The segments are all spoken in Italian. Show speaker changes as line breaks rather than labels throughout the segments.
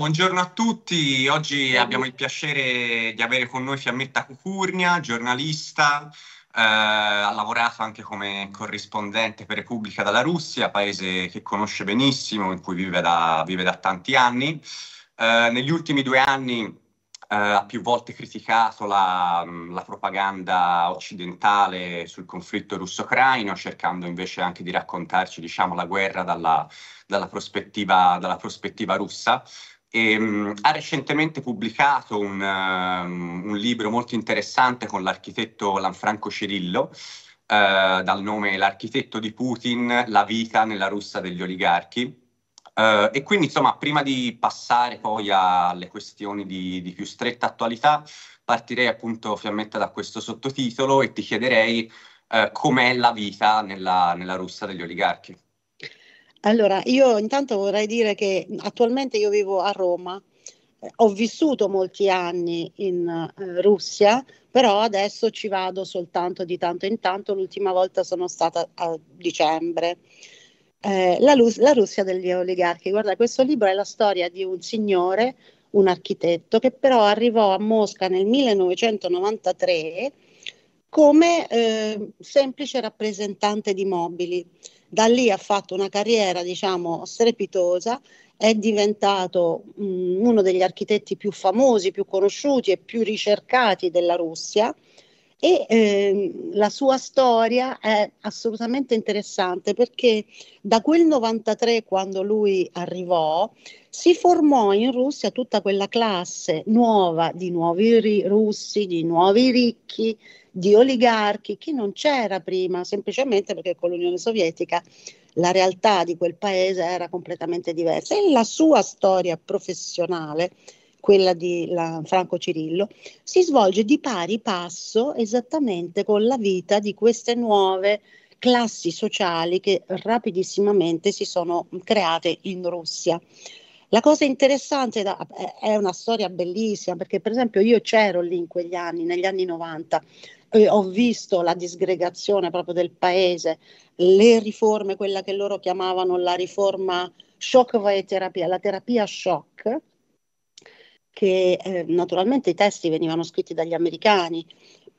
Buongiorno a tutti, oggi abbiamo il piacere di avere con noi Fiammetta Cucurnia, giornalista, eh, ha lavorato anche come corrispondente per Repubblica dalla Russia, paese che conosce benissimo, in cui vive da, vive da tanti anni. Eh, negli ultimi due anni eh, ha più volte criticato la, la, propaganda occidentale sul conflitto russo-ucraino, cercando invece anche di raccontarci diciamo, la guerra dalla, dalla, prospettiva, dalla prospettiva russa. E, um, ha recentemente pubblicato un, um, un, libro molto interessante con l'architetto Lanfranco Cirillo, uh, dal nome L'architetto di Putin, la vita nella Russia degli oligarchi. Uh, e quindi, insomma, prima di passare poi alle questioni di, di, più stretta attualità, partirei appunto, Fiammetta, da questo sottotitolo e ti chiederei uh, com'è la vita nella, nella Russia degli oligarchi.
Allora, io intanto vorrei dire che attualmente io vivo a Roma, eh, ho vissuto molti anni in eh, Russia, però adesso ci vado soltanto di tanto in tanto, l'ultima volta sono stata a dicembre. Eh, la, la, Russia degli oligarchi, guarda, questo libro è la storia di un signore, un architetto, che però arrivò a Mosca nel 1993 come eh, semplice rappresentante di mobili da lì ha fatto una carriera, diciamo, strepitosa, è diventato mh, mm, uno degli architetti più famosi, più conosciuti e più ricercati della Russia e eh, la sua storia è assolutamente interessante perché da quel 93 quando lui arrivò si formò in Russia tutta quella classe nuova di nuovi ri- russi, di nuovi ricchi, di oligarchi che non c'era prima, semplicemente perché con l'Unione Sovietica la realtà di quel paese era completamente diversa e la sua storia professionale, quella di Franco Cirillo, si svolge di pari passo esattamente con la vita di queste nuove classi sociali che rapidissimamente si sono create in Russia. La cosa interessante da, è una storia bellissima perché per esempio io c'ero lì in quegli anni, negli anni 90, eh, ho visto la disgregazione proprio del paese, le riforme, quella che loro chiamavano la riforma shock terapia, la terapia shock, che eh, naturalmente i testi venivano scritti dagli americani.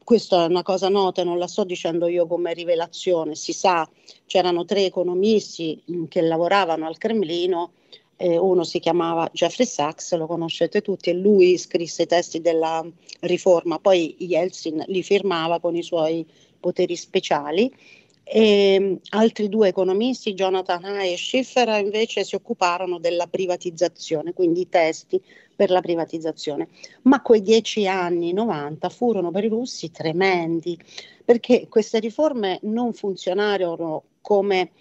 Questa è una cosa nota, non la sto dicendo io come rivelazione, si sa, c'erano tre economisti mm, che lavoravano al Cremlino eh, uno si chiamava Jeffrey Sachs, lo conoscete tutti, e lui scrisse i testi della riforma, poi Yeltsin li firmava con i suoi poteri speciali. E altri due economisti, Jonathan Hay e Schiffer, invece si occuparono della privatizzazione, quindi i testi per la privatizzazione. Ma quei dieci anni 90 furono per i russi tremendi, perché queste riforme non funzionarono come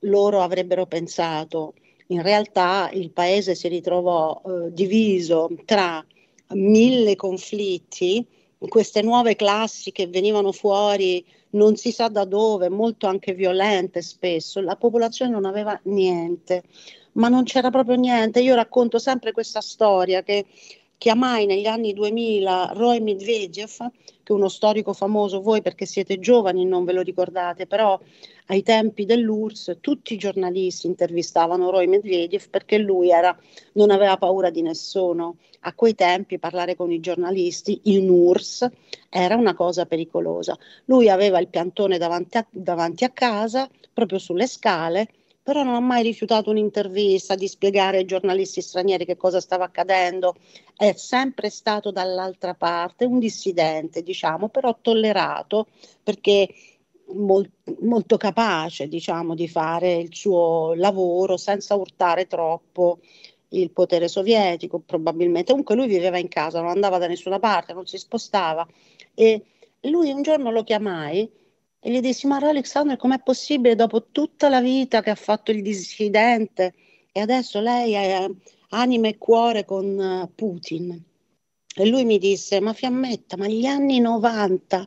loro avrebbero pensato in realtà il paese si ritrovò eh, diviso tra mille conflitti, queste nuove classi che venivano fuori non si sa da dove, molto anche violente spesso, la popolazione non aveva niente, ma non c'era proprio niente. Io racconto sempre questa storia che chiamai negli anni 2000 Roy Medvedev, che è uno storico famoso, voi perché siete giovani non ve lo ricordate, però ai tempi dell'URSS tutti i giornalisti intervistavano Roy Medvedev perché lui era, non aveva paura di nessuno. A quei tempi parlare con i giornalisti in URSS era una cosa pericolosa. Lui aveva il piantone davanti a, davanti a casa, proprio sulle scale, però non ha mai rifiutato un'intervista di spiegare ai giornalisti stranieri che cosa stava accadendo, è sempre stato dall'altra parte un dissidente, diciamo, però tollerato perché mol- molto capace, diciamo, di fare il suo lavoro senza urtare troppo il potere sovietico, probabilmente. Comunque lui viveva in casa, non andava da nessuna parte, non si spostava e lui un giorno lo chiamai e gli dissi, ma Alexander, com'è possibile dopo tutta la vita che ha fatto il dissidente e adesso lei è anima e cuore con uh, Putin? E lui mi disse, ma Fiammetta, ma gli anni 90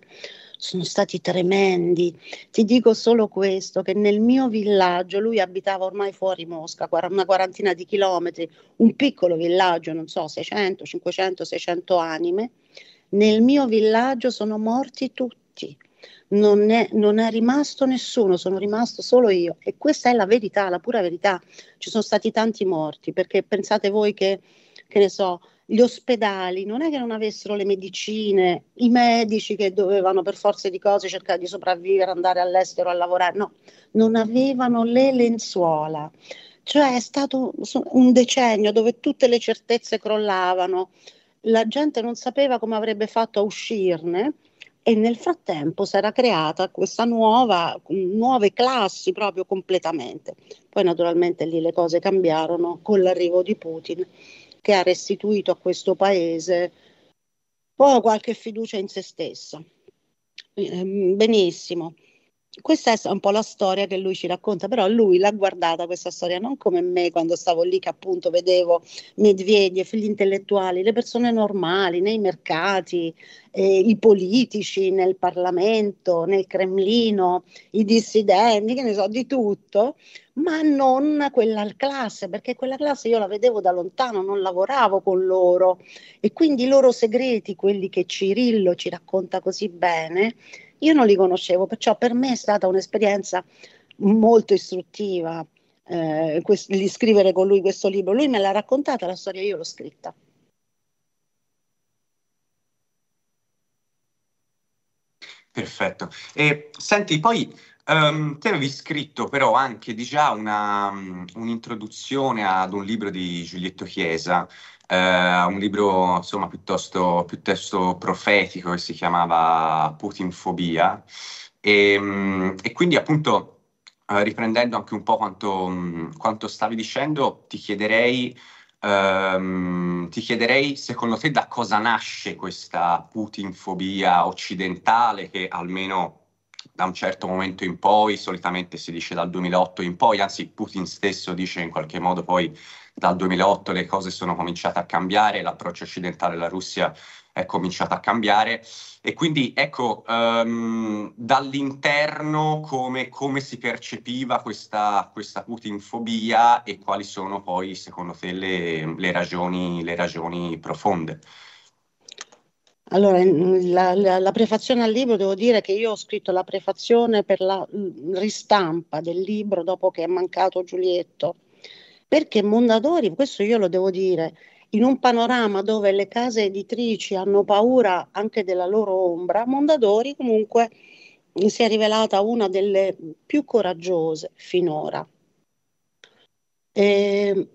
sono stati tremendi. Ti dico solo questo, che nel mio villaggio, lui abitava ormai fuori Mosca, una quarantina di chilometri, un piccolo villaggio, non so, 600, 500, 600 anime. Nel mio villaggio sono morti tutti non è, non è rimasto nessuno, sono rimasto solo io. E questa è la verità, la pura verità. Ci sono stati tanti morti, perché pensate voi che che ne so, gli ospedali, non è che non avessero le medicine, i medici che dovevano per forza di cose cercare di sopravvivere, andare all'estero a lavorare, no, non avevano le lenzuola. Cioè è stato un decennio dove tutte le certezze crollavano, la gente non sapeva come avrebbe fatto a uscirne e nel frattempo si era creata questa nuova, nuove classi proprio completamente. Poi naturalmente lì le cose cambiarono con l'arrivo di Putin che ha restituito a questo paese poi qualche fiducia in se stessa. Ehm, benissimo questa è un po' la storia che lui ci racconta, però lui l'ha guardata questa storia non come me quando stavo lì che appunto vedevo Medvedev, gli intellettuali, le persone normali nei mercati, eh, i politici nel Parlamento, nel Cremlino, i dissidenti, che ne so, di tutto, ma non quella classe, perché quella classe io la vedevo da lontano, non lavoravo con loro. E quindi i loro segreti, quelli che Cirillo ci racconta così bene, io non li conoscevo, perciò per me è stata un'esperienza molto istruttiva eh, quest- di scrivere con lui questo libro. Lui me l'ha raccontata la storia, io l'ho scritta.
Perfetto. E senti, poi um, te avevi scritto però anche di già una, um, un'introduzione ad un libro di Giulietto Chiesa eh, un libro insomma piuttosto, piuttosto, profetico che si chiamava Putinfobia e, mm, e quindi appunto eh, riprendendo anche un po' quanto, quanto stavi dicendo ti chiederei Um, ti chiederei secondo te da cosa nasce questa putinfobia occidentale che almeno da un certo momento in poi, solitamente si dice dal 2008 in poi, anzi Putin stesso dice in qualche modo poi dal 2008 le cose sono cominciate a cambiare, l'approccio occidentale alla Russia è cominciato a cambiare e quindi ecco um, dall'interno come, come, si percepiva questa, questa putinfobia e quali sono poi secondo te le, le, ragioni, le ragioni profonde.
Allora, la, la, la, prefazione al libro, devo dire che io ho scritto la prefazione per la ristampa del libro dopo che è mancato Giulietto, perché Mondadori, questo io lo devo dire, in un panorama dove le case editrici hanno paura anche della loro ombra, Mondadori comunque si è rivelata una delle più coraggiose finora. E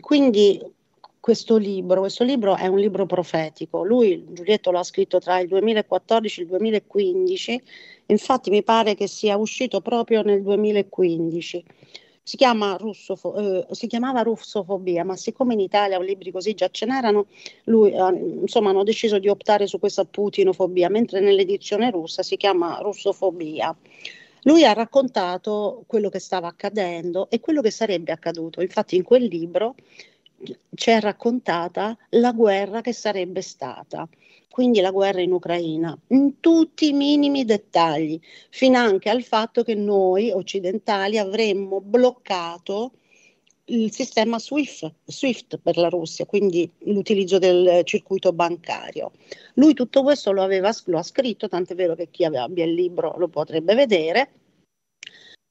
quindi questo libro, questo libro è un libro profetico, lui Giulietto l'ha scritto tra il 2014 e il 2015, infatti mi pare che sia uscito proprio nel 2015 si, chiama russofo, eh, si chiamava russofobia, ma siccome in Italia libri così già ce n'erano, lui, eh, insomma, hanno deciso di optare su questa putinofobia, mentre nell'edizione russa si chiama russofobia. Lui ha raccontato quello che stava accadendo e quello che sarebbe accaduto. Infatti in quel libro c'è raccontata la guerra che sarebbe stata quindi la guerra in Ucraina, in tutti i minimi dettagli, fino anche al fatto che noi occidentali avremmo bloccato il sistema SWIFT, SWIFT, per la Russia, quindi l'utilizzo del circuito bancario. Lui tutto questo lo, aveva, lo ha scritto, tant'è vero che chi abbia il libro lo potrebbe vedere.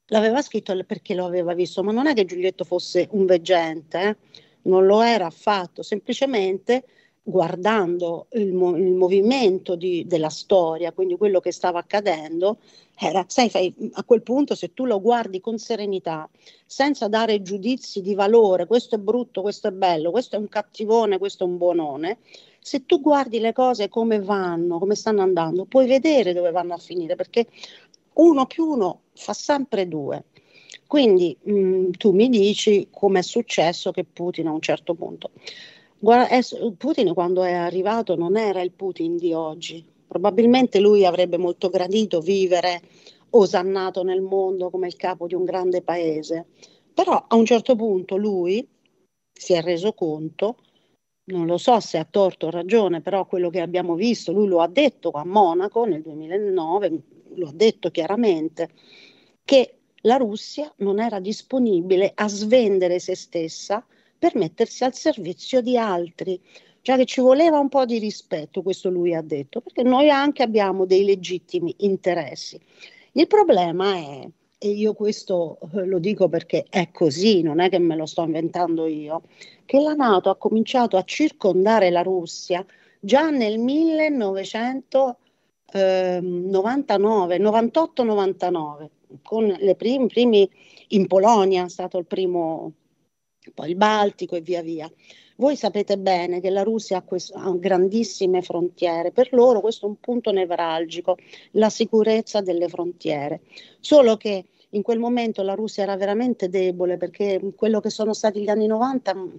L'aveva scritto perché lo aveva visto, ma non è che Giulietto fosse un veggente, eh? Non lo era affatto, semplicemente guardando il, mo- il movimento di, della storia, quindi quello che stava accadendo, era, sai, fai, a quel punto se tu lo guardi con serenità, senza dare giudizi di valore, questo è brutto, questo è bello, questo è un cattivone, questo è un buonone, se tu guardi le cose come vanno, come stanno andando, puoi vedere dove vanno a finire, perché uno più uno fa sempre due. Quindi mh, mm, tu mi dici come è successo che Putin a un certo punto Guarda, Putin quando è arrivato non era il Putin di oggi. Probabilmente lui avrebbe molto gradito vivere osannato nel mondo come il capo di un grande paese. Però a un certo punto lui si è reso conto, non lo so se ha torto o ragione, però quello che abbiamo visto, lui lo ha detto a Monaco nel 2009, lo ha detto chiaramente, che la Russia non era disponibile a svendere se stessa per mettersi al servizio di altri. Cioè che ci voleva un po' di rispetto, questo lui ha detto, perché noi anche abbiamo dei legittimi interessi. Il problema è, e io questo eh, lo dico perché è così, non è che me lo sto inventando io, che la Nato ha cominciato a circondare la Russia già nel 1999, 98-99, con le primi, primi in Polonia, è stato il primo, poi il Baltico e via via. Voi sapete bene che la Russia ha, questo, ha, grandissime frontiere, per loro questo è un punto nevralgico, la sicurezza delle frontiere. Solo che in quel momento la Russia era veramente debole perché quello che sono stati gli anni 90 mm,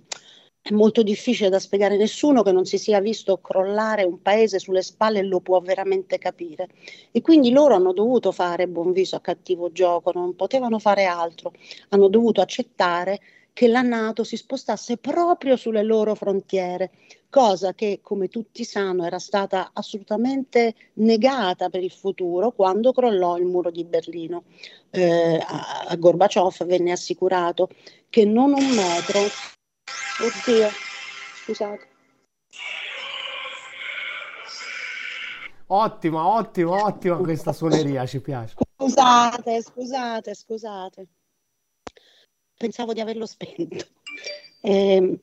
è molto difficile da spiegare. Nessuno che non si sia visto crollare un paese sulle spalle lo può veramente capire. E quindi loro hanno dovuto fare buon viso a cattivo gioco, non potevano fare altro. Hanno dovuto accettare che la Nato si spostasse proprio sulle loro frontiere, cosa che, come tutti sanno, era stata assolutamente negata per il futuro quando crollò il muro di Berlino. Eh, a, a Gorbaciov venne assicurato che non un metro. Oddio, scusate.
Ottima, ottima, ottima questa suoneria, ci piace.
Scusate, scusate, scusate pensavo di averlo spento. Eh,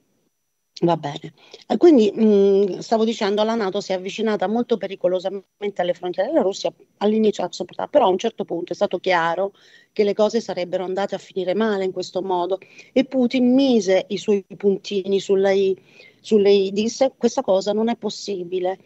va bene. E quindi mh, stavo dicendo, la Nato si è avvicinata molto pericolosamente alle frontiere della Russia, all'inizio però a un certo punto è stato chiaro che le cose sarebbero andate a finire male in questo modo e Putin mise i suoi puntini sulla I, sulle I disse questa cosa non è possibile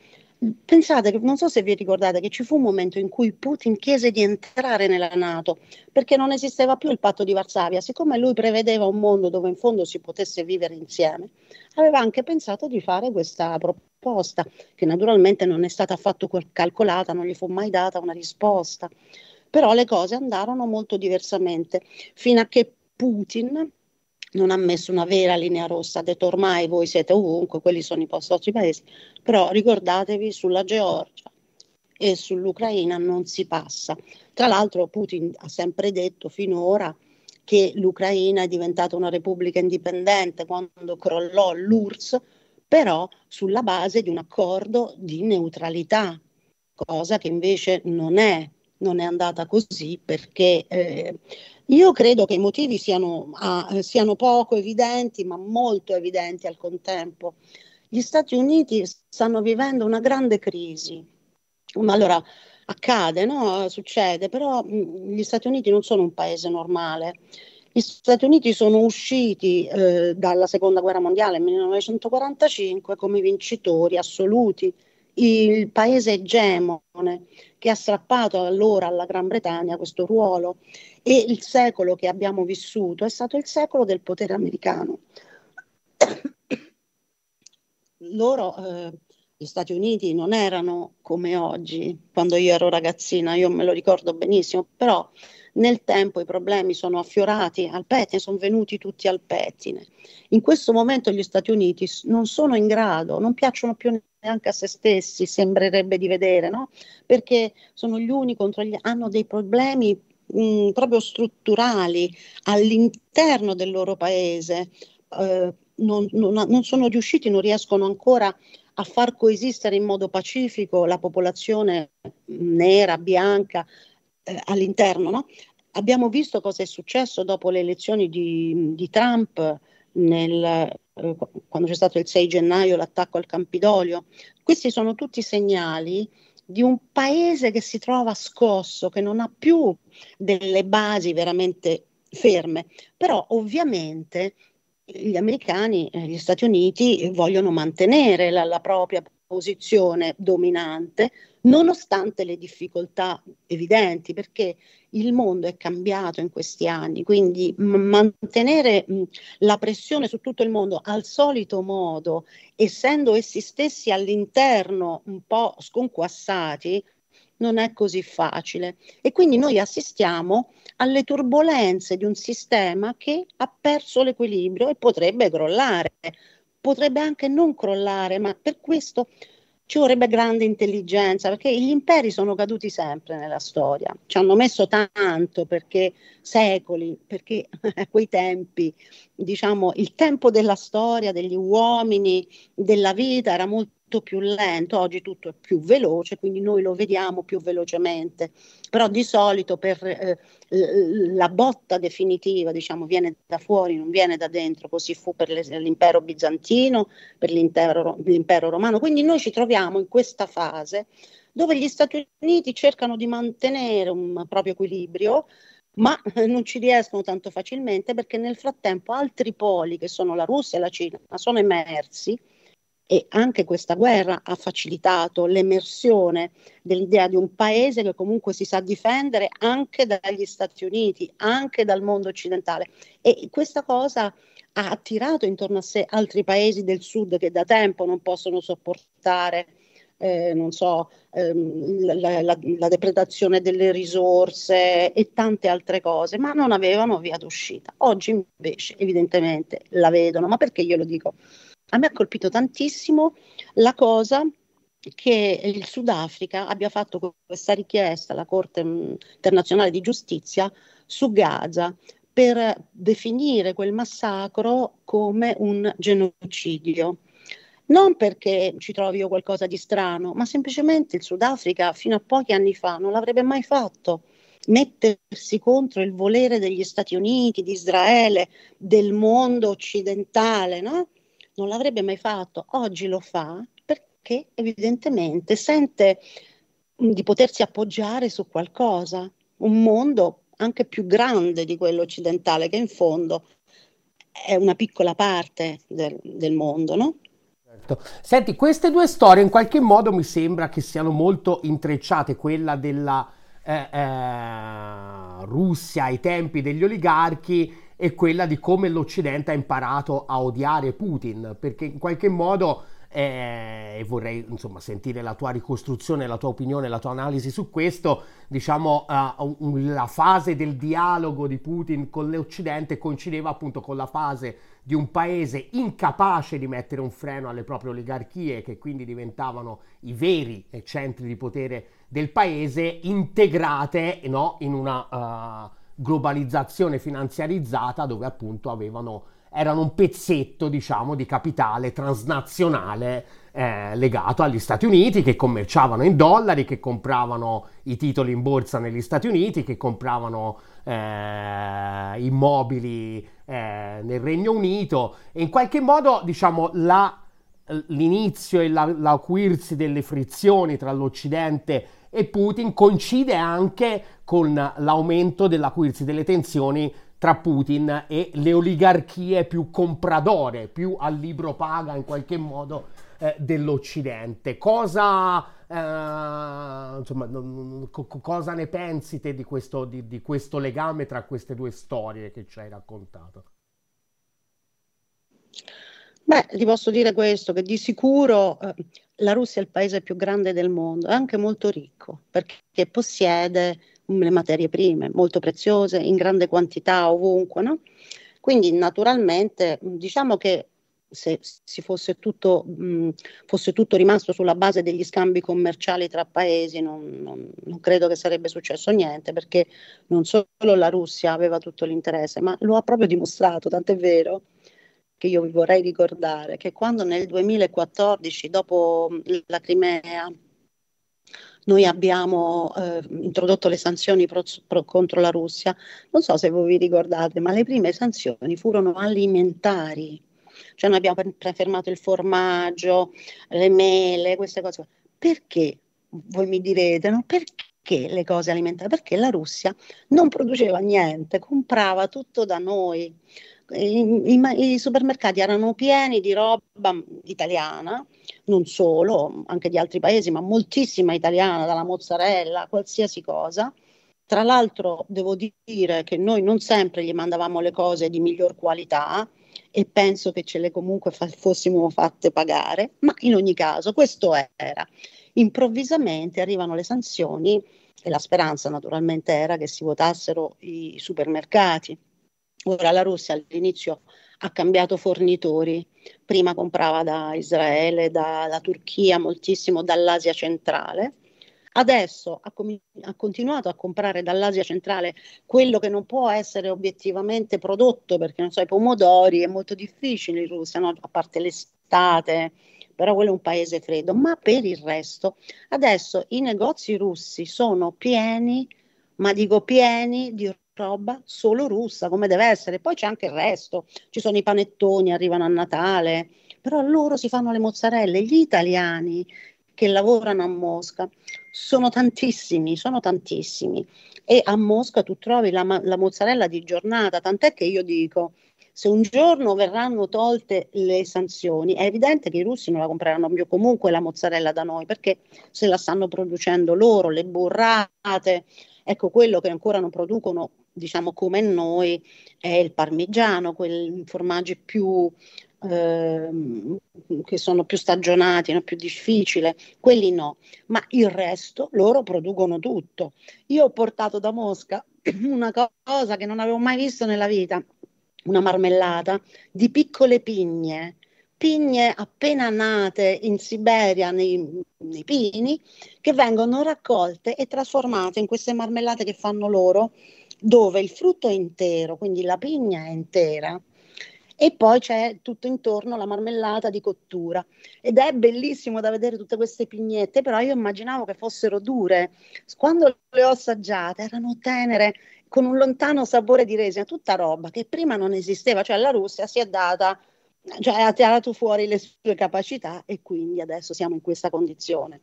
Pensate non so se vi ricordate che ci fu un momento in cui Putin chiese di entrare nella Nato perché non esisteva più il patto di Varsavia, siccome lui prevedeva un mondo dove in fondo si potesse vivere insieme, aveva anche pensato di fare questa proposta che naturalmente non è stata affatto calcolata, non gli fu mai data una risposta. Però le cose andarono molto diversamente fino a che Putin non ha messo una vera linea rossa, ha detto ormai voi siete ovunque, quelli sono i vostri paesi, però ricordatevi sulla Georgia e sull'Ucraina non si passa. Tra l'altro Putin ha sempre detto finora che l'Ucraina è diventata una repubblica indipendente quando crollò l'URSS, però sulla base di un accordo di neutralità, cosa che invece non è, non è andata così perché eh, io credo che i motivi siano, ah, siano poco evidenti, ma molto evidenti al contempo. Gli Stati Uniti stanno vivendo una grande crisi. Allora, accade, no? succede, però mm, gli Stati Uniti non sono un paese normale. Gli Stati Uniti sono usciti eh, dalla seconda guerra mondiale nel 1945 come vincitori assoluti il paese egemone che ha strappato allora alla Gran Bretagna questo ruolo e il secolo che abbiamo vissuto è stato il secolo del potere americano. Loro, eh, gli Stati Uniti, non erano come oggi, quando io ero ragazzina, io me lo ricordo benissimo, però nel tempo i problemi sono affiorati al pettine, sono venuti tutti al pettine. In questo momento gli Stati Uniti non sono in grado, non piacciono più neanche a se stessi, sembrerebbe di vedere, no? Perché sono gli uni contro gli hanno dei problemi mh, proprio strutturali all'interno del loro paese. Eh, non, non, non sono riusciti, non riescono ancora a far coesistere in modo pacifico la popolazione nera, bianca, eh, all'interno. No? Abbiamo visto cosa è successo dopo le elezioni di, di Trump, nel, eh, quando c'è stato il 6 gennaio l'attacco al Campidoglio. Questi sono tutti segnali di un paese che si trova scosso, che non ha più delle basi veramente ferme. Però ovviamente gli americani, eh, gli Stati Uniti vogliono mantenere la, la propria posizione dominante nonostante le difficoltà evidenti, perché il mondo è cambiato in questi anni, quindi m- mantenere mh, la pressione su tutto il mondo al solito modo, essendo essi stessi all'interno un po' sconquassati, non è così facile. E quindi noi assistiamo alle turbulenze di un sistema che ha perso l'equilibrio e potrebbe crollare. Potrebbe anche non crollare, ma per questo ci vorrebbe grande intelligenza perché gli imperi sono caduti sempre nella storia, ci hanno messo tanto perché secoli, perché a quei tempi, diciamo, il tempo della storia, degli uomini, della vita era molto più lento, oggi tutto è più veloce, quindi noi lo vediamo più velocemente, però di solito per eh, la botta definitiva, diciamo, viene da fuori, non viene da dentro, così fu per l'impero bizantino, per l'impero, romano, quindi noi ci troviamo in questa fase dove gli Stati Uniti cercano di mantenere un proprio equilibrio, ma non ci riescono tanto facilmente perché nel frattempo altri poli, che sono la Russia e la Cina, sono emersi e anche questa guerra ha facilitato l'emersione dell'idea di un paese che comunque si sa difendere anche dagli Stati Uniti, anche dal mondo occidentale. E questa cosa ha attirato intorno a sé altri paesi del sud che da tempo non possono sopportare eh, non so, ehm, la, la, la, depredazione delle risorse e tante altre cose, ma non avevano via d'uscita. Oggi invece evidentemente la vedono, ma perché io lo dico? A me ha colpito tantissimo la cosa che il Sudafrica abbia fatto questa richiesta alla Corte mm, internazionale di giustizia su Gaza per definire quel massacro come un genocidio. Non perché ci trovi io qualcosa di strano, ma semplicemente il Sudafrica fino a pochi anni fa non l'avrebbe mai fatto mettersi contro il volere degli Stati Uniti, di Israele, del mondo occidentale, no? Non l'avrebbe mai fatto, oggi lo fa perché evidentemente sente mm, di potersi appoggiare su qualcosa, un mondo anche più grande di quello occidentale, che in fondo è una piccola parte del, del mondo, no?
Certo. Senti, queste due storie in qualche modo mi sembra che siano molto intrecciate, quella della eh, eh, Russia ai tempi degli oligarchi è quella di come l'Occidente ha imparato a odiare Putin, perché in qualche modo, eh, e vorrei insomma sentire la tua ricostruzione, la tua opinione, la tua analisi su questo, diciamo uh, la fase del dialogo di Putin con l'Occidente coincideva appunto con la fase di un paese incapace di mettere un freno alle proprie oligarchie, che quindi diventavano i veri centri di potere del paese, integrate no, in una... Uh, globalizzazione finanziarizzata dove appunto avevano, erano un pezzetto diciamo di capitale transnazionale eh, legato agli Stati Uniti che commerciavano in dollari, che compravano i titoli in borsa negli Stati Uniti, che compravano eh, immobili eh, nel Regno Unito. E in qualche modo diciamo la, l'inizio e la, l'acuirsi delle frizioni tra l'Occidente e Putin coincide anche con l'aumento dell'acuirsi delle tensioni tra Putin e le oligarchie più compradore, più al libro paga in qualche modo eh, dell'Occidente. Cosa, eh, insomma, co- cosa ne pensi te di questo, di, di questo legame tra queste due storie che ci hai raccontato?
Beh, ti posso dire questo, che di sicuro eh, la Russia è il paese più grande del mondo, è anche molto ricco, perché possiede le materie prime molto preziose, in grande quantità ovunque, no? Quindi naturalmente diciamo che se fosse tutto, mh, fosse tutto rimasto sulla base degli scambi commerciali tra paesi, non, non, non, credo che sarebbe successo niente, perché non solo la Russia aveva tutto l'interesse, ma lo ha proprio dimostrato, tant'è vero che io vi vorrei ricordare che quando nel 2014, dopo la Crimea, noi abbiamo eh, introdotto le sanzioni pro, pro, contro la Russia, non so se voi vi ricordate, ma le prime sanzioni furono alimentari, cioè noi abbiamo fermato il formaggio, le mele, queste cose. Perché? Voi mi direte, no? Perché le cose alimentari? Perché la Russia non produceva niente, comprava tutto da noi i, i, i supermercati erano pieni di roba italiana, non solo, anche di altri paesi, ma moltissima italiana, dalla mozzarella, qualsiasi cosa. Tra l'altro devo dire che noi non sempre gli mandavamo le cose di miglior qualità e penso che ce le comunque fa- fossimo fatte pagare, ma in ogni caso questo era. Improvvisamente arrivano le sanzioni e la speranza naturalmente era che si votassero i supermercati Ora la Russia all'inizio ha cambiato fornitori, prima comprava da Israele, dalla Turchia, moltissimo dall'Asia centrale. Adesso ha, com- ha, continuato a comprare dall'Asia centrale quello che non può essere obiettivamente prodotto perché non so, i pomodori è molto difficile in Russia, no? a parte l'estate, però quello è un paese freddo, ma per il resto adesso i negozi russi sono pieni, ma dico pieni di roba solo russa, come deve essere. Poi c'è anche il resto, ci sono i panettoni, arrivano a Natale, però loro si fanno le mozzarelle, gli italiani che lavorano a Mosca sono tantissimi, sono tantissimi. E a Mosca tu trovi la, la mozzarella di giornata, tant'è che io dico se un giorno verranno tolte le sanzioni, è evidente che i russi non la compreranno più comunque la mozzarella da noi, perché se la stanno producendo loro, le burrate, ecco quello che ancora non producono, diciamo come noi, è il parmigiano, quei formaggi più eh, che sono più stagionati, no? più difficili, quelli no, ma il resto loro producono tutto. Io ho portato da Mosca una cosa che non avevo mai visto nella vita, una marmellata di piccole pigne, pigne appena nate in Siberia nei, nei pini, che vengono raccolte e trasformate in queste marmellate che fanno loro, dove il frutto è intero, quindi la pigna è intera, e poi c'è tutto intorno la marmellata di cottura ed è bellissimo da vedere tutte queste pignette, però io immaginavo che fossero dure. Quando le ho assaggiate erano tenere con un lontano sapore di resina, tutta roba che prima non esisteva, cioè la Russia si è data, cioè ha tirato fuori le sue capacità e quindi adesso siamo in questa condizione.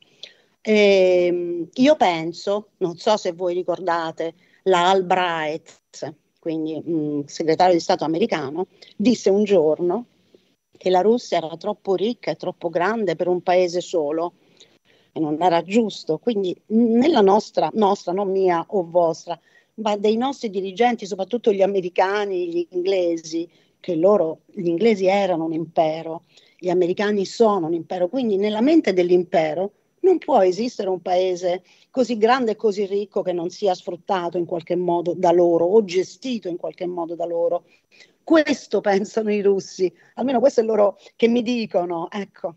E, ehm, io penso, non so se voi ricordate, la Albright, quindi un segretario di Stato americano, disse un giorno che la Russia era troppo ricca e troppo grande per un paese solo e non era giusto. Quindi nella nostra, nostra, non mia o vostra, ma dei nostri dirigenti, soprattutto gli americani, gli inglesi, che loro, gli inglesi erano un impero, gli americani sono un impero, quindi nella mente dell'impero non può esistere un paese così grande e così ricco che non sia sfruttato in qualche modo da loro o gestito in qualche modo da loro. Questo pensano i russi, almeno questo è loro che mi dicono, ecco.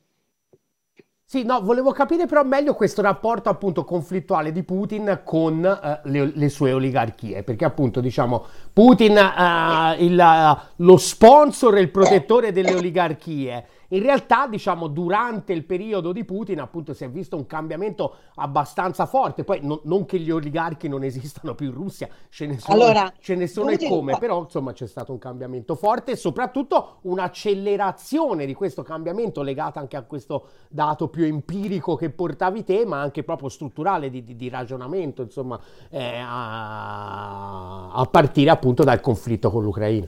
Sì, no, volevo capire però meglio questo rapporto appunto conflittuale di Putin con uh, le, le, sue oligarchie, perché appunto diciamo Putin uh, il, lo sponsor e il protettore delle oligarchie in realtà, diciamo, durante il periodo di Putin, appunto, si è visto un cambiamento abbastanza forte. Poi non, non che gli oligarchi non esistano più in Russia, ce ne sono, allora, ce ne sono e come, però insomma c'è stato un cambiamento forte e soprattutto un'accelerazione di questo cambiamento legata anche a questo dato più empirico che portavi te, ma anche proprio strutturale di, di, di ragionamento, insomma, eh, a, a partire appunto dal conflitto con l'Ucraina.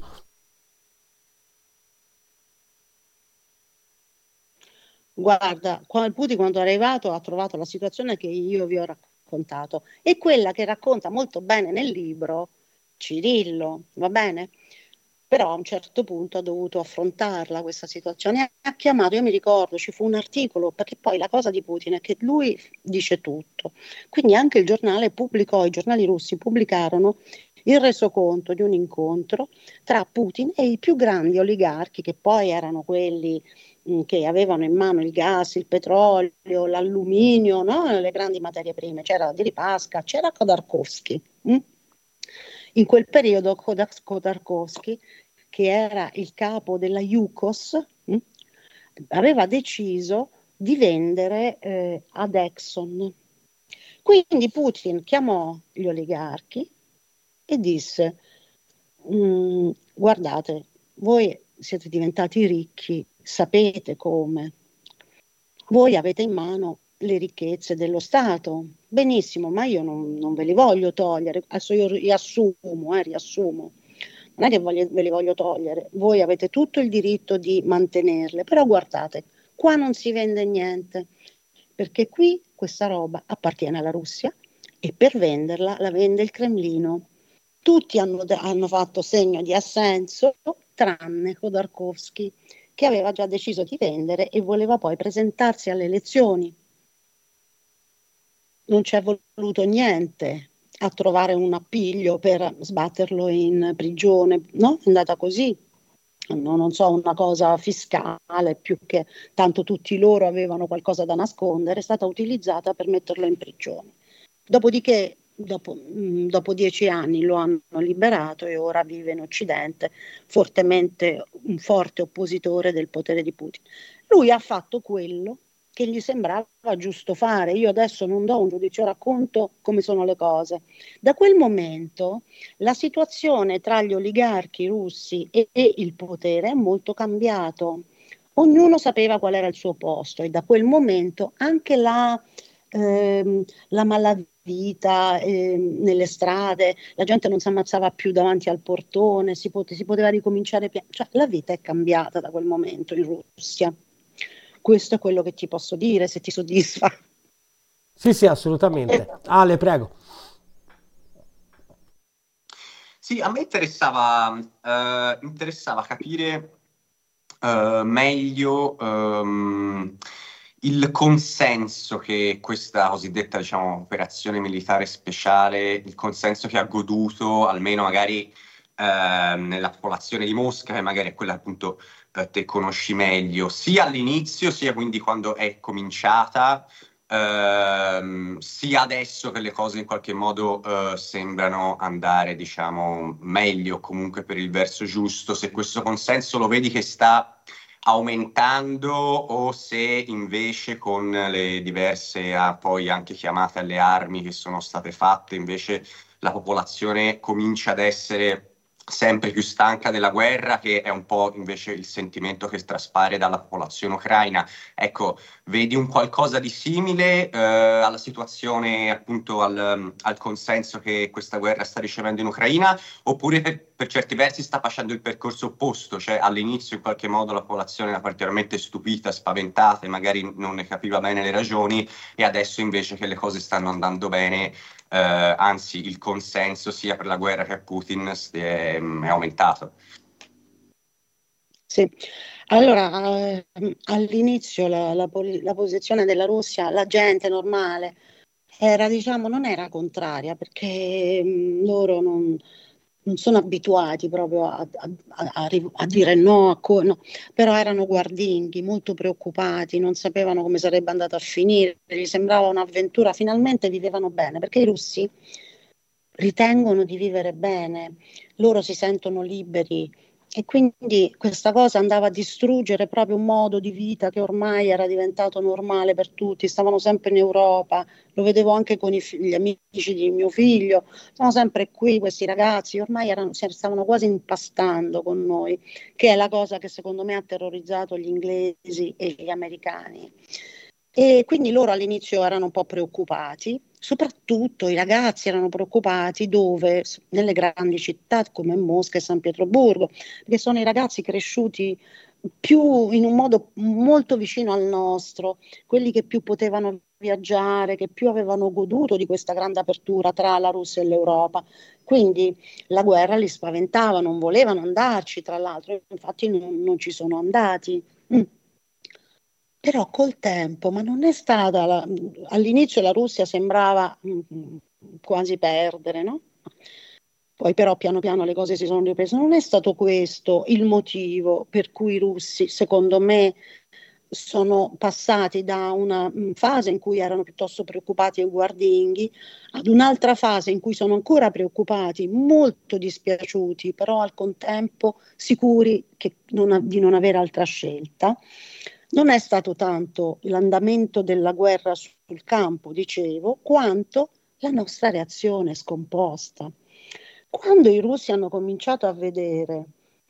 Guarda, Putin quando è arrivato ha trovato la situazione che io vi ho raccontato e quella che racconta molto bene nel libro Cirillo, va bene? Però a un certo punto ha dovuto affrontarla questa situazione. Ha chiamato, io mi ricordo, ci fu un articolo, perché poi la cosa di Putin è che lui dice tutto. Quindi anche il giornale pubblicò, i giornali russi pubblicarono il resoconto di un incontro tra Putin e i più grandi oligarchi, che poi erano quelli che avevano in mano il gas, il petrolio, l'alluminio, no? le grandi materie prime. C'era Di Pasca, c'era Khodorkovsky. Hm? In quel periodo Khodorkovsky, che era il capo della Yukos, hm? aveva deciso di vendere eh, ad Exxon. Quindi Putin chiamò gli oligarchi e disse, mm, guardate, voi siete diventati ricchi sapete come. Voi avete in mano le ricchezze dello Stato, benissimo, ma io non, non ve li voglio togliere, adesso io riassumo, eh, riassumo, non è che voglio, ve li voglio togliere, voi avete tutto il diritto di mantenerle, però guardate, qua non si vende niente, perché qui questa roba appartiene alla Russia e per venderla la vende il Cremlino. Tutti hanno, hanno fatto segno di assenso, tranne Khodorkovsky che aveva già deciso di vendere e voleva poi presentarsi alle elezioni. Non ci è voluto niente a trovare un appiglio per sbatterlo in prigione, no? È andata così. No, non so, una cosa fiscale più che tanto tutti loro avevano qualcosa da nascondere, è stata utilizzata per metterlo in prigione. Dopodiché dopo, mh, mm, dopo, dieci anni lo hanno liberato e ora vive in Occidente, fortemente un forte oppositore del potere di Putin. Lui ha fatto quello che gli sembrava giusto fare. Io adesso non do un giudizio, racconto come sono le cose. Da quel momento la situazione tra gli oligarchi russi e, e il potere è molto cambiato. Ognuno sapeva qual era il suo posto e da quel momento anche la, ehm, la malavita eh, nelle strade, la gente non si ammazzava più davanti al portone, si, pot- si poteva ricominciare, cioè la vita è cambiata da quel momento in Russia. Questo è quello che ti posso dire, se ti soddisfa.
Sì, sì, assolutamente. Ale, prego.
Sì, a me interessava, uh, interessava capire uh, meglio um, il consenso che questa cosiddetta diciamo, operazione militare speciale, il consenso che ha goduto almeno magari uh, nella popolazione di Mosca, che magari è quella appunto eh, te conosci meglio, sia all'inizio, sia quindi quando è cominciata, ehm, sia adesso che le cose in qualche modo eh, sembrano andare, diciamo, meglio, comunque per il verso giusto, se questo consenso lo vedi che sta aumentando o se invece con le diverse ah, poi anche chiamate alle armi che sono state fatte invece la popolazione comincia ad essere sempre più stanca della guerra, che è un po' invece il sentimento che traspare dalla popolazione ucraina. Ecco, vedi un qualcosa di simile eh, alla situazione, appunto al, al, consenso che questa guerra sta ricevendo in Ucraina, oppure per, per, certi versi sta facendo il percorso opposto, cioè all'inizio in qualche modo la popolazione era particolarmente stupita, spaventata e magari non ne capiva bene le ragioni, e adesso invece che le cose stanno andando bene eh, anzi il consenso sia per la guerra che a Putin è, è aumentato.
Sì, allora eh, all'inizio la, la, la, posizione della Russia, la gente normale, era diciamo non era contraria perché mh, loro non, non sono abituati proprio a, a, a, a dire no, co- no, però erano guardinghi, molto preoccupati, non sapevano come sarebbe andato a finire, gli sembrava un'avventura, finalmente vivevano bene, perché i russi ritengono di vivere bene, loro si sentono liberi e quindi questa cosa andava a distruggere proprio un modo di vita che ormai era diventato normale per tutti. Stavano sempre in Europa, lo vedevo anche con i, gli amici di mio figlio, sono sempre qui questi ragazzi, ormai erano, stavano quasi impastando con noi, che è la cosa che secondo me ha terrorizzato gli inglesi e gli americani. E quindi loro all'inizio erano un po' preoccupati, soprattutto i ragazzi erano preoccupati dove? Nelle grandi città come Mosca e San Pietroburgo, perché sono i ragazzi cresciuti più in un modo molto vicino al nostro, quelli che più potevano viaggiare, che più avevano goduto di questa grande apertura tra la Russia e l'Europa. Quindi la guerra li spaventava, non volevano andarci, tra l'altro, infatti non, non ci sono andati. Mm. Però col tempo, ma non è stata, la, all'inizio la Russia sembrava mh, mm, quasi perdere, no? Poi però piano piano le cose si sono riprese. Non è stato questo il motivo per cui i russi, secondo me, sono passati da una mm, fase in cui erano piuttosto preoccupati e guardinghi ad un'altra fase in cui sono ancora preoccupati, molto dispiaciuti, però al contempo sicuri non, di non avere altra scelta non è stato tanto l'andamento della guerra sul campo, dicevo, quanto la nostra reazione scomposta. Quando i russi hanno cominciato a vedere,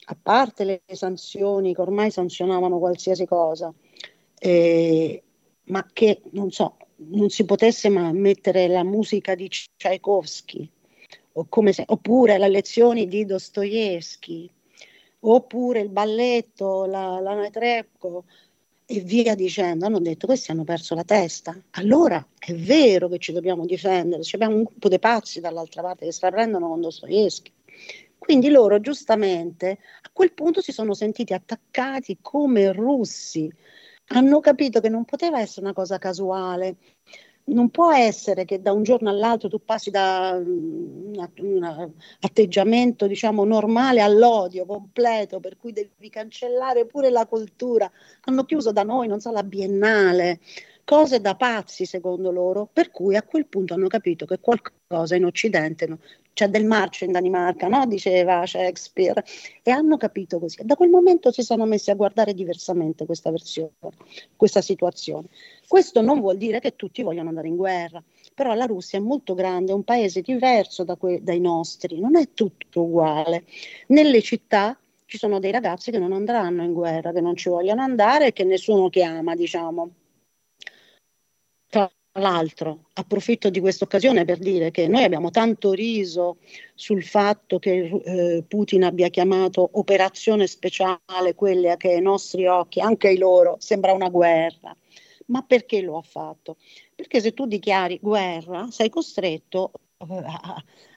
a parte le sanzioni che ormai sanzionavano qualsiasi cosa, eh, ma che non so, non si potesse mai mettere la musica di Tchaikovsky, o se, oppure le lezioni di Dostoevsky, oppure il balletto, la, la Netrebko, e via dicendo, hanno detto questi hanno perso la testa. Allora è vero che ci dobbiamo difendere, abbiamo un gruppo di pazzi dall'altra parte che se la prendono con Dostoevsky. Quindi loro giustamente a quel punto si sono sentiti attaccati come russi, hanno capito che non poteva essere una cosa casuale, non può essere che da un giorno all'altro tu passi da un, un atteggiamento diciamo normale all'odio completo per cui devi cancellare pure la cultura. Hanno chiuso da noi non so la biennale cose da pazzi secondo loro per cui a quel punto hanno capito che qualcosa cosa in Occidente no? c'è del marcio in Danimarca, no? diceva Shakespeare, e hanno capito così. Da quel momento si sono messi a guardare diversamente questa versione, questa situazione. Questo non vuol dire che tutti vogliono andare in guerra, però la Russia è molto grande, è un paese diverso da que- dai nostri, non è tutto uguale. Nelle città ci sono dei ragazzi che non andranno in guerra, che non ci vogliono andare e che nessuno chiama, diciamo. Tra l'altro, approfitto di questa occasione per dire che noi abbiamo tanto riso sul fatto che eh, Putin abbia chiamato operazione speciale quelle che ai nostri occhi, anche ai loro, sembra una guerra. Ma perché lo ha fatto? Perché se tu dichiari guerra sei costretto eh,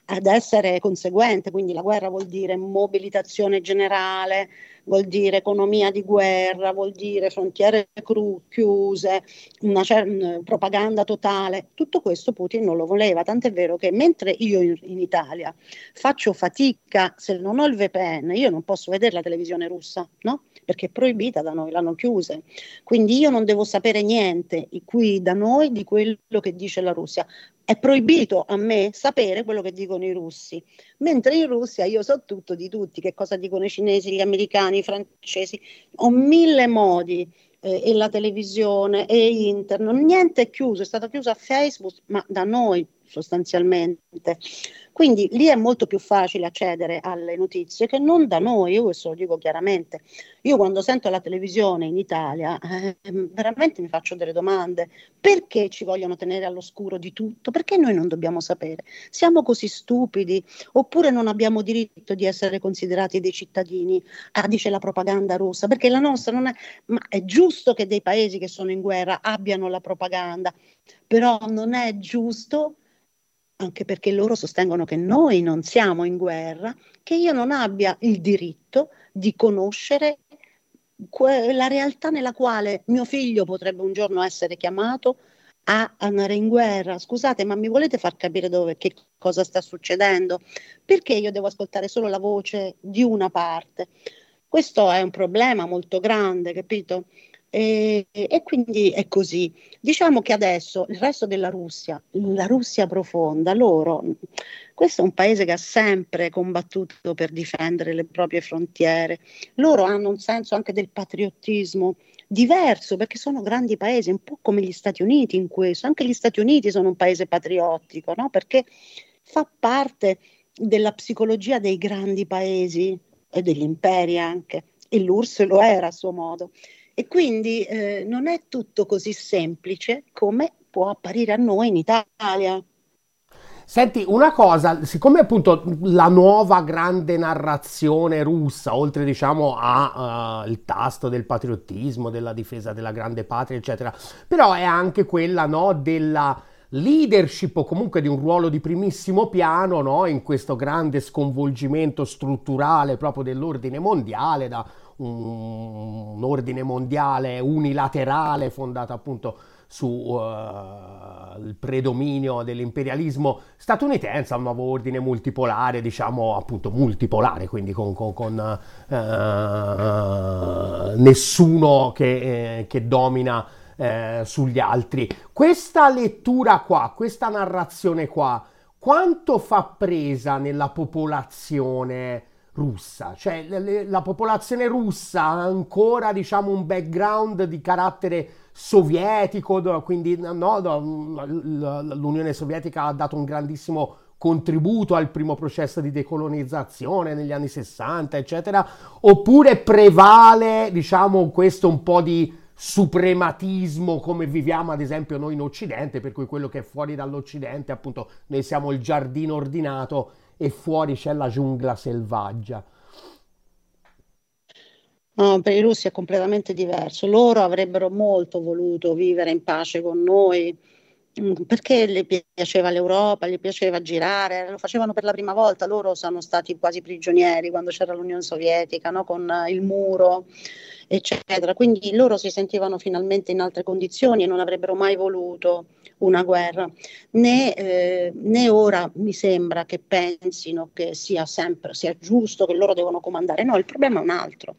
ad essere conseguente, quindi la guerra vuol dire mobilitazione generale, vuol dire economia di guerra, vuol dire frontiere cru- chiuse, una cer- propaganda totale. Tutto questo Putin non lo voleva, tant'è vero che mentre io in, in Italia faccio fatica, se non ho il VPN, io non posso vedere la televisione russa, no? Perché è proibita da noi, l'hanno chiusa. Quindi io non devo sapere niente qui da noi di quello che dice la Russia è proibito a me sapere quello che dicono i russi, mentre in Russia io so tutto di tutti, che cosa dicono i cinesi, gli americani, i francesi, ho mille modi eh, e la televisione e internet, niente è chiuso, è stato chiuso a Facebook, ma da noi sostanzialmente. Quindi lì è molto più facile accedere alle notizie che non da noi, io questo lo dico chiaramente. Io quando sento la televisione in Italia, eh, veramente mi faccio delle domande. Perché ci vogliono tenere all'oscuro di tutto? Perché noi non dobbiamo sapere? Siamo così stupidi? Oppure non abbiamo diritto di essere considerati dei cittadini? Ah, dice la propaganda russa, perché la nostra non è... Ma è giusto che dei paesi che sono in guerra abbiano la propaganda, però non è giusto anche perché loro sostengono che noi non siamo in guerra, che io non abbia il diritto di conoscere la realtà nella quale mio figlio potrebbe un giorno essere chiamato a andare in guerra. Scusate, ma mi volete far capire dove, che cosa sta succedendo? Perché io devo ascoltare solo la voce di una parte? Questo è un problema molto grande, capito? E, e, quindi è così. Diciamo che adesso il resto della Russia, la Russia profonda, loro, questo è un paese che ha sempre combattuto per difendere le proprie frontiere, loro hanno un senso anche del patriottismo diverso perché sono grandi paesi, un po' come gli Stati Uniti in questo, anche gli Stati Uniti sono un paese patriottico, no? perché fa parte della psicologia dei grandi paesi e degli imperi anche, e l'URSS lo era a suo modo. E quindi eh, non è tutto così semplice come può apparire a noi in Italia.
Senti, una cosa, siccome appunto la nuova grande narrazione russa, oltre diciamo al uh, tasto del patriottismo, della difesa della grande patria, eccetera, però è anche quella no, della leadership o comunque di un ruolo di primissimo piano no, in questo grande sconvolgimento strutturale proprio dell'ordine mondiale da un, un ordine mondiale unilaterale fondato appunto sul uh, predominio dell'imperialismo statunitense, un nuovo ordine multipolare, diciamo appunto multipolare, quindi con, con, con uh, nessuno che, eh, che domina eh, sugli altri. Questa lettura qua, questa narrazione qua, quanto fa presa nella popolazione? Russa, cioè le, la popolazione russa ha ancora diciamo un background di carattere sovietico, quindi no, l'Unione Sovietica ha dato un grandissimo contributo al primo processo di decolonizzazione negli anni 60, eccetera, oppure prevale, diciamo, questo un po' di suprematismo come viviamo ad esempio noi in Occidente, per cui quello che è fuori dall'Occidente, appunto, noi siamo il giardino ordinato e fuori c'è la giungla selvaggia.
No, per i russi è completamente diverso. Loro avrebbero molto voluto vivere in pace con noi mm, perché gli piaceva l'Europa, gli piaceva girare, lo facevano per la prima volta, loro sono stati quasi prigionieri quando c'era l'Unione Sovietica, no? con il muro, eccetera. Quindi loro si sentivano finalmente in altre condizioni e non avrebbero mai voluto una guerra, né, eh, né, ora mi sembra che pensino che sia sempre sia giusto che loro devono comandare. No, il problema è un altro.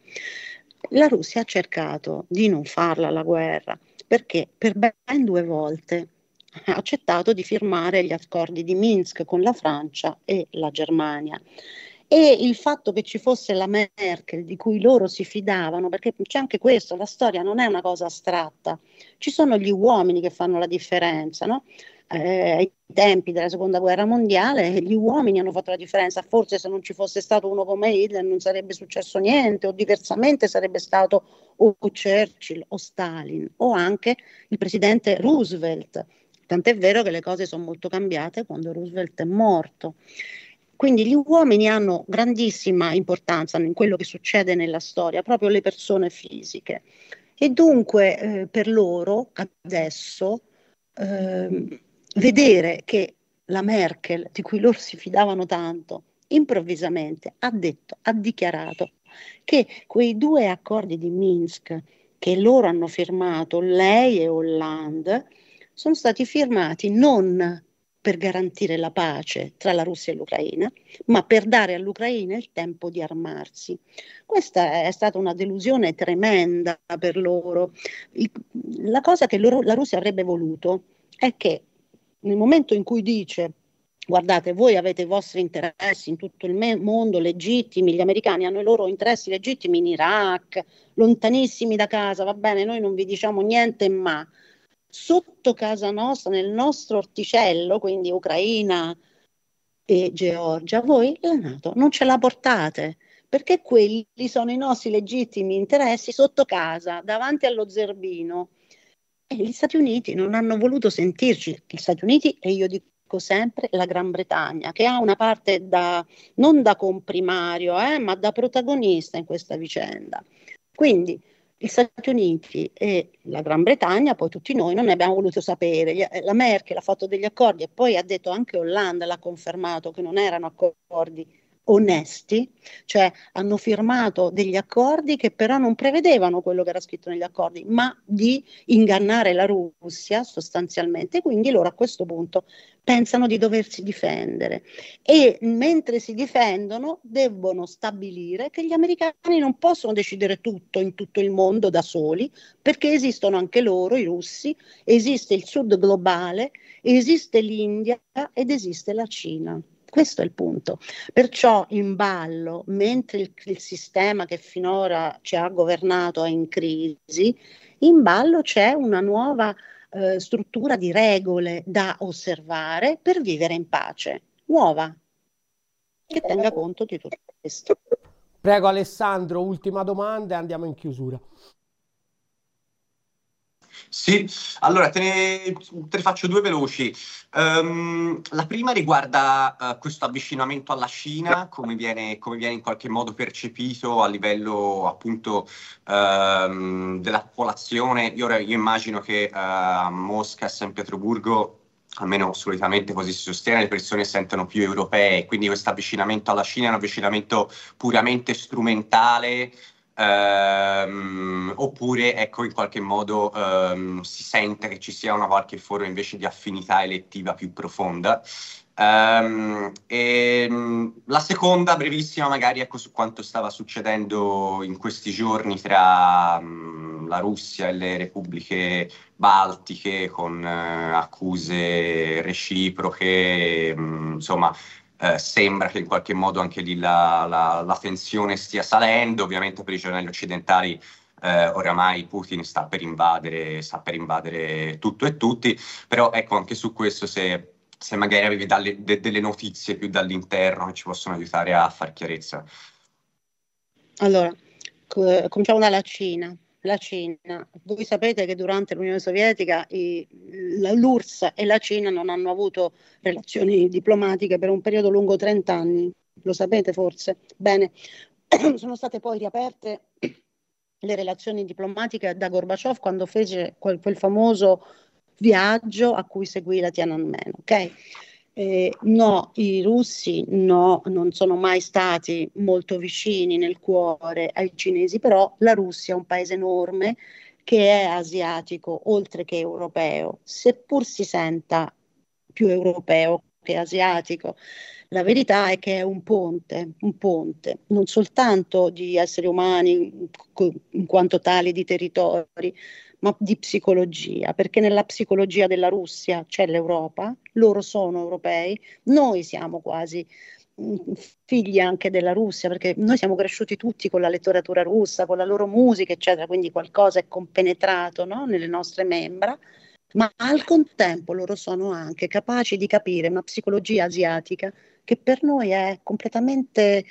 La Russia ha cercato di non farla la guerra perché per ben due volte ha accettato di firmare gli accordi di Minsk con la Francia e la Germania. E il fatto che ci fosse la Merkel di cui loro si fidavano, perché c'è anche questo, la storia non è una cosa astratta, ci sono gli uomini che fanno la differenza, no? eh, ai tempi della seconda guerra mondiale gli uomini hanno fatto la differenza, forse se non ci fosse stato uno come Hitler non sarebbe successo niente o diversamente sarebbe stato o Churchill o Stalin o anche il presidente Roosevelt, tant'è vero che le cose sono molto cambiate quando Roosevelt è morto. Quindi gli uomini hanno grandissima importanza in quello che succede nella storia, proprio le persone fisiche. E dunque eh, per loro adesso eh, vedere che la Merkel, di cui loro si fidavano tanto, improvvisamente ha detto, ha dichiarato che quei due accordi di Minsk che loro hanno firmato, lei e Hollande, sono stati firmati non per garantire la pace tra la Russia e l'Ucraina, ma per dare all'Ucraina il tempo di armarsi. Questa è stata una delusione tremenda per loro. La cosa che loro, la Russia avrebbe voluto è che nel momento in cui dice guardate, voi avete i vostri interessi in tutto il me- mondo legittimi, gli americani hanno i loro interessi legittimi in Iraq, lontanissimi da casa, va bene, noi non vi diciamo niente, ma sotto casa nostra, nel nostro orticello, quindi Ucraina e Georgia, voi la Nato non ce la portate, perché quelli sono i nostri legittimi interessi sotto casa, davanti allo zerbino. E gli Stati Uniti non hanno voluto sentirci, gli Stati Uniti, e io dico sempre la Gran Bretagna, che ha una parte da, non da comprimario, eh, ma da protagonista in questa vicenda. Quindi gli Stati Uniti e la Gran Bretagna, poi tutti noi non ne abbiamo voluto sapere. La Merkel ha fatto degli accordi e poi ha detto anche Hollande l'ha confermato che non erano accordi onesti, cioè hanno firmato degli accordi che però non prevedevano quello che era scritto negli accordi, ma di ingannare la Russia sostanzialmente, quindi loro a questo punto pensano di doversi difendere e mentre si difendono debbono stabilire che gli americani non possono decidere tutto in tutto il mondo da soli, perché esistono anche loro, i russi, esiste il sud globale, esiste l'India ed esiste la Cina. Questo è il punto. Perciò in ballo, mentre il, il sistema che finora ci ha governato è in crisi, in ballo c'è una nuova eh, struttura di regole da osservare per vivere in pace, nuova, che tenga conto di tutto questo.
Prego Alessandro, ultima domanda e andiamo in chiusura.
Sì, allora te ne, te ne faccio due veloci. Um, la prima riguarda uh, questo avvicinamento alla Cina, come viene, come viene, in qualche modo percepito a livello appunto um, della popolazione. Io, io immagino che uh, a Mosca e San Pietroburgo almeno solitamente così si sostiene, le persone sentono più europee, quindi questo avvicinamento alla Cina è un avvicinamento puramente strumentale, ehm, oppure ecco in qualche modo ehm, si sente che ci sia una qualche forma invece di affinità elettiva più profonda. Um, e, la seconda, brevissima, magari ecco su quanto stava succedendo in questi giorni tra um, la Russia e le repubbliche baltiche con uh, accuse reciproche, um, insomma, eh, sembra che in qualche modo anche lì la, la, la, tensione stia salendo, ovviamente per i giornali occidentali eh, oramai Putin sta per, invadere, sta per invadere tutto e tutti, però ecco anche su questo se, se magari avevi dalle, de, delle notizie più dall'interno che ci possono aiutare a far chiarezza.
Allora, cominciamo dalla Cina la Cina. Voi sapete che durante l'Unione Sovietica i, l'URSS e la Cina non hanno avuto relazioni diplomatiche per un periodo lungo 30 anni, lo sapete forse? Bene, sono state poi riaperte le relazioni diplomatiche da Gorbaciov quando fece quel, quel famoso viaggio a cui seguì la Tiananmen, ok? Eh, no, i russi no, non sono mai stati molto vicini nel cuore ai cinesi, però la Russia è un paese enorme che è asiatico oltre che europeo, seppur si senta più europeo che asiatico. La verità è che è un ponte, un ponte, non soltanto di esseri umani in quanto tali di territori, ma di psicologia, perché nella psicologia della Russia c'è l'Europa, loro sono europei, noi siamo quasi mm, figli anche della Russia, perché noi siamo cresciuti tutti con la letteratura russa, con la loro musica, eccetera, quindi qualcosa è compenetrato no? nelle nostre membra, ma al contempo loro sono anche capaci di capire una psicologia asiatica che per noi è completamente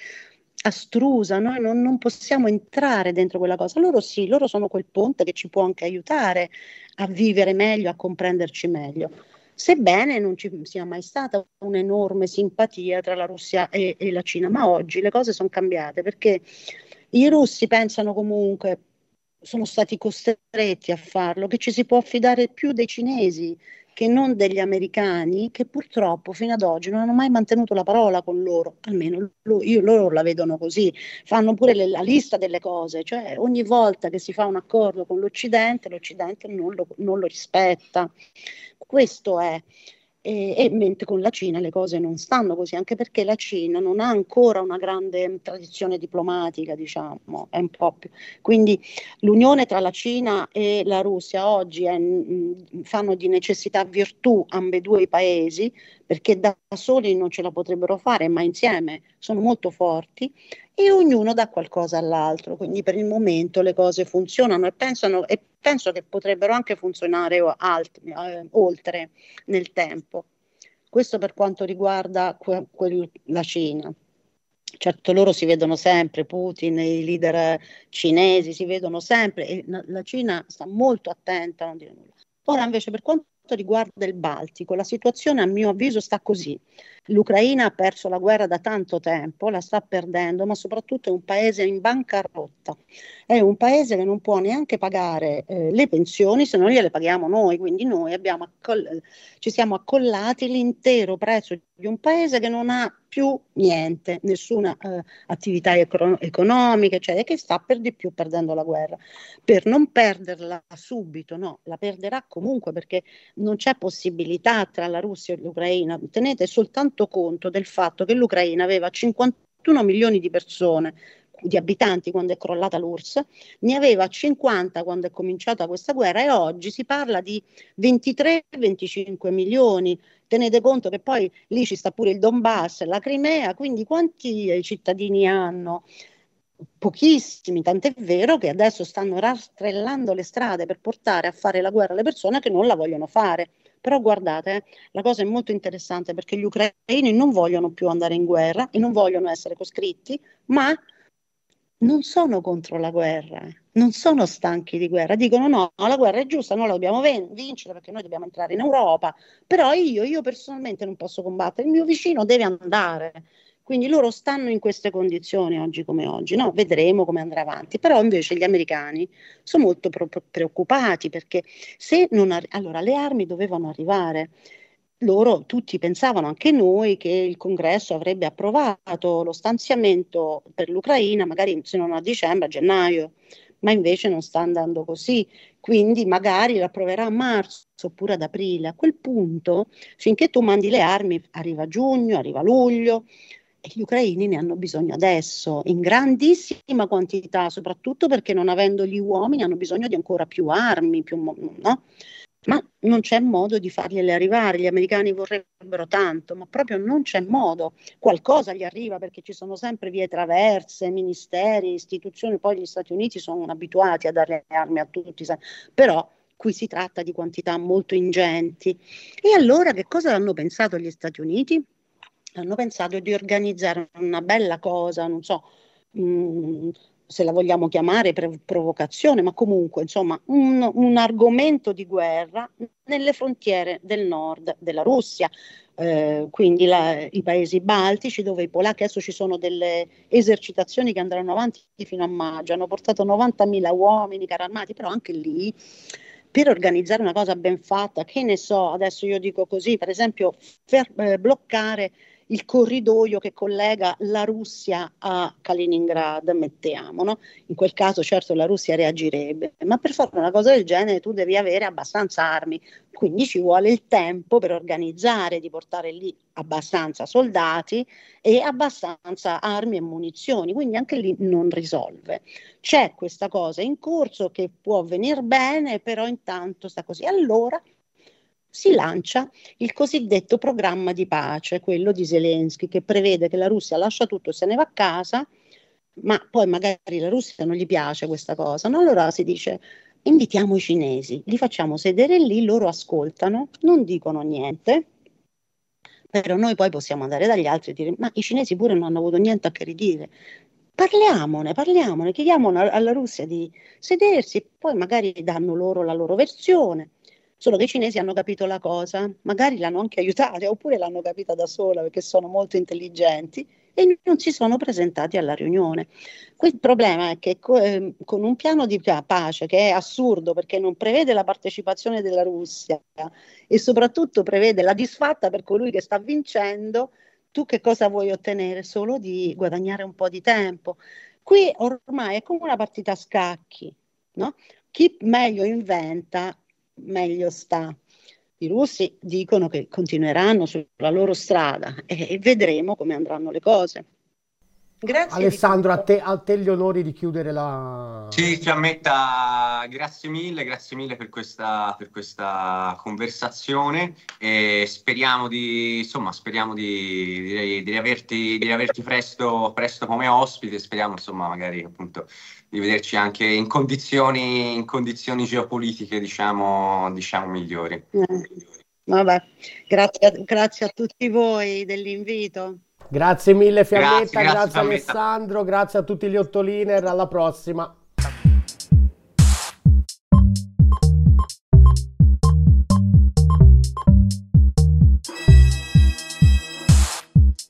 astrusa, noi non, non, possiamo entrare dentro quella cosa. Loro sì, loro sono quel ponte che ci può anche aiutare a vivere meglio, a comprenderci meglio. Sebbene non ci sia mai stata un'enorme simpatia tra la Russia e, e la Cina, ma oggi le cose sono cambiate perché i russi pensano comunque, sono stati costretti a farlo, che ci si può affidare più dei cinesi, che non degli americani che purtroppo fino ad oggi non hanno mai mantenuto la parola con loro, almeno io, loro la vedono così, fanno pure le, la lista delle cose, cioè ogni volta che si fa un accordo con l'Occidente, l'Occidente non lo, non lo rispetta. Questo è e, e, mentre con la Cina le cose non stanno così, anche perché la Cina non ha ancora una grande tradizione diplomatica, diciamo, è un po' più. Quindi l'unione tra la Cina e la Russia oggi è, fanno di necessità virtù ambedue i paesi, perché da soli non ce la potrebbero fare, ma insieme sono molto forti e ognuno dà qualcosa all'altro, quindi per il momento le cose funzionano e, pensano, e penso che potrebbero anche funzionare alt, eh, oltre nel tempo. Questo per quanto riguarda que- que- la Cina. Certo, loro si vedono sempre, Putin, i leader cinesi si vedono sempre e la Cina sta molto attenta a non dire nulla. Ora invece per quanto riguarda il Baltico, la situazione a mio avviso sta così. L'Ucraina ha perso la guerra da tanto tempo, la sta perdendo, ma soprattutto è un paese in bancarotta. È un paese che non può neanche pagare eh, le pensioni se non gliele paghiamo noi, quindi noi accoll- ci siamo accollati l'intero prezzo di un paese che non ha più niente, nessuna eh, attività ecro- economica, cioè che sta per di più perdendo la guerra. Per non perderla subito, no, la perderà comunque perché non c'è possibilità tra la Russia e l'Ucraina. Tenete soltanto conto del fatto che l'Ucraina aveva 51 milioni di persone di abitanti quando è crollata l'URSS, ne aveva 50 quando è cominciata questa guerra e oggi si parla di 23-25 milioni. Tenete conto che poi lì ci sta pure il Donbass, la Crimea, quindi quanti cittadini hanno? Pochissimi, tant'è vero che adesso stanno rastrellando le strade per portare a fare la guerra alle persone che non la vogliono fare. Però guardate, eh, la cosa è molto interessante perché gli ucraini non vogliono più andare in guerra e non vogliono essere coscritti, ma non sono contro la guerra, non sono stanchi di guerra, dicono no, la guerra è giusta, noi la dobbiamo ven- vincere perché noi dobbiamo entrare in Europa, però io, io personalmente non posso combattere, il mio vicino deve andare. Quindi loro stanno in queste condizioni oggi come oggi, no? vedremo come andrà avanti, però invece gli americani sono molto pro- preoccupati perché se non ar- allora le armi dovevano arrivare, loro tutti pensavano, anche noi, che il congresso avrebbe approvato lo stanziamento per l'Ucraina, magari se non a dicembre, a gennaio, ma invece non sta andando così. Quindi magari lo approverà a marzo oppure ad aprile. A quel punto, finché tu mandi le armi, arriva giugno, arriva luglio. E gli ucraini ne hanno bisogno adesso, in grandissima quantità, soprattutto perché non avendo gli uomini hanno bisogno di ancora più armi, più, no? Ma non c'è modo di fargliele arrivare. Gli americani vorrebbero tanto, ma proprio non c'è modo. Qualcosa gli arriva perché ci sono sempre vie traverse, ministeri, istituzioni. Poi gli Stati Uniti sono abituati a dare armi a tutti, però qui si tratta di quantità molto ingenti. E allora che cosa hanno pensato gli Stati Uniti? Hanno pensato di organizzare una bella cosa, non so, mh, mm, se la vogliamo chiamare provocazione, ma comunque insomma un, un, argomento di guerra nelle frontiere del nord della Russia, eh, quindi la, i paesi baltici dove i polacchi adesso ci sono delle esercitazioni che andranno avanti fino a maggio, hanno portato 90.000 uomini carri armati, però anche lì per organizzare una cosa ben fatta, che ne so, adesso io dico così, per esempio fer, eh, bloccare il corridoio che collega la Russia a Kaliningrad, mettiamo, no? In quel caso certo la Russia reagirebbe, ma per fare una cosa del genere tu devi avere abbastanza armi, quindi ci vuole il tempo per organizzare, di portare lì abbastanza soldati e abbastanza armi e munizioni, quindi anche lì non risolve. C'è questa cosa in corso che può venire bene, però intanto sta così. Allora si lancia il cosiddetto programma di pace, quello di Zelensky, che prevede che la Russia lascia tutto e se ne va a casa, ma poi magari la Russia non gli piace questa cosa. No? Allora si dice invitiamo i cinesi, li facciamo sedere lì, loro ascoltano, non dicono niente, però noi poi possiamo andare dagli altri e dire ma i cinesi pure non hanno avuto niente a che ridire. Parliamone, parliamone, chiediamo alla Russia di sedersi, poi magari danno loro la loro versione solo che i cinesi hanno capito la cosa, magari l'hanno anche aiutata oppure l'hanno capita da sola perché sono molto intelligenti e non si sono presentati alla riunione. Il problema è che ehm, con un piano di pace che è assurdo perché non prevede la partecipazione della Russia e soprattutto prevede la disfatta per colui che sta vincendo, tu che cosa vuoi ottenere? Solo di guadagnare un po' di tempo. Qui ormai è come una partita a scacchi, no? Chi meglio inventa meglio sta. I russi dicono che continueranno sulla loro strada e, vedremo come andranno le cose.
Grazie Alessandro, a te, a te, gli onori di chiudere la...
Sì, Fiammetta, grazie mille, grazie mille per questa, per questa conversazione e speriamo di, insomma, speriamo di, di, di riaverti, di riaverti presto, presto come ospite, speriamo insomma magari appunto di vederci anche in condizioni, in condizioni geopolitiche diciamo, diciamo migliori. Eh,
vabbè, grazie, grazie a tutti voi dell'invito.
Grazie mille Fiammetta, grazie, grazie, grazie Alessandro, grazie a tutti gli ottoliner, alla prossima.